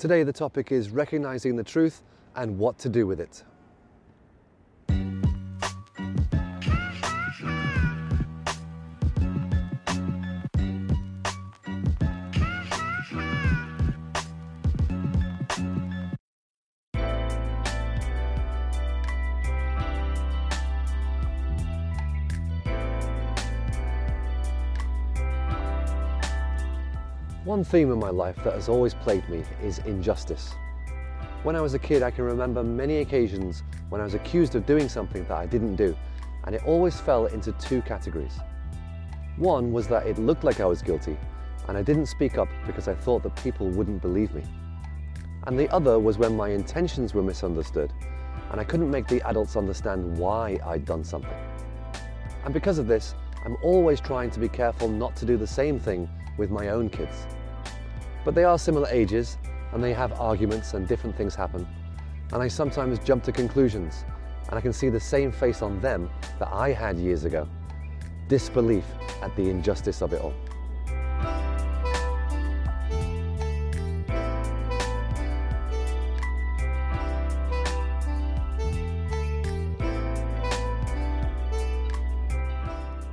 Today, the topic is recognizing the truth and what to do with it. One theme in my life that has always plagued me is injustice. When I was a kid, I can remember many occasions when I was accused of doing something that I didn't do, and it always fell into two categories. One was that it looked like I was guilty, and I didn't speak up because I thought that people wouldn't believe me. And the other was when my intentions were misunderstood, and I couldn't make the adults understand why I'd done something. And because of this, I'm always trying to be careful not to do the same thing with my own kids. But they are similar ages and they have arguments and different things happen. And I sometimes jump to conclusions and I can see the same face on them that I had years ago. Disbelief at the injustice of it all.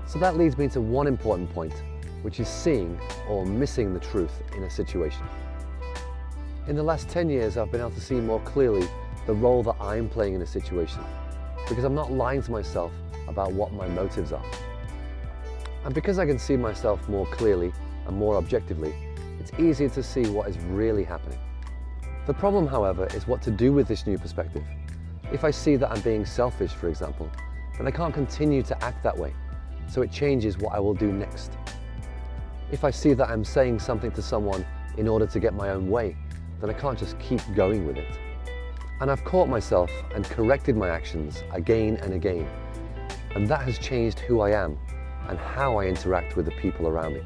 So that leads me to one important point which is seeing or missing the truth in a situation. In the last 10 years, I've been able to see more clearly the role that I'm playing in a situation because I'm not lying to myself about what my motives are. And because I can see myself more clearly and more objectively, it's easier to see what is really happening. The problem, however, is what to do with this new perspective. If I see that I'm being selfish, for example, then I can't continue to act that way, so it changes what I will do next. If I see that I'm saying something to someone in order to get my own way, then I can't just keep going with it. And I've caught myself and corrected my actions again and again. And that has changed who I am and how I interact with the people around me.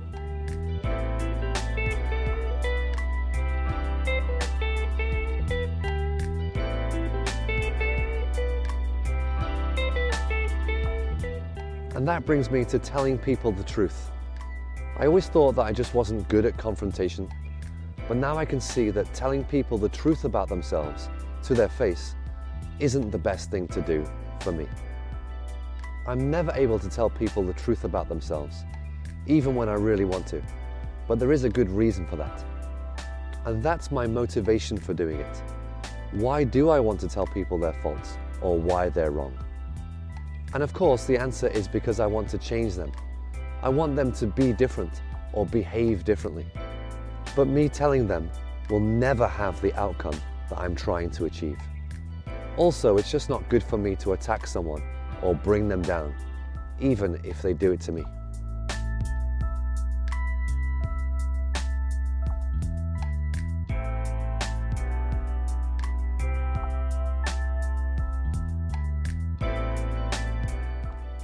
And that brings me to telling people the truth. I always thought that I just wasn't good at confrontation, but now I can see that telling people the truth about themselves to their face isn't the best thing to do for me. I'm never able to tell people the truth about themselves, even when I really want to, but there is a good reason for that. And that's my motivation for doing it. Why do I want to tell people their faults or why they're wrong? And of course, the answer is because I want to change them I want them to be different or behave differently. But me telling them will never have the outcome that I'm trying to achieve. Also, it's just not good for me to attack someone or bring them down, even if they do it to me.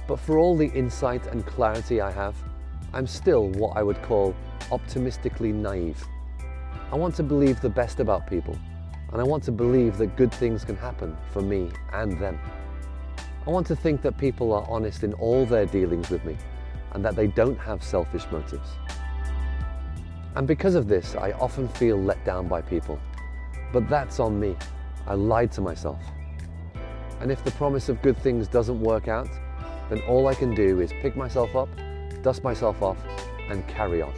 But for all the insight and clarity I have, I'm still what I would call optimistically naive. I want to believe the best about people, and I want to believe that good things can happen for me and them. I want to think that people are honest in all their dealings with me, and that they don't have selfish motives. And because of this, I often feel let down by people. But that's on me. I lied to myself. And if the promise of good things doesn't work out, then all I can do is pick myself up, dust myself off, and carry on.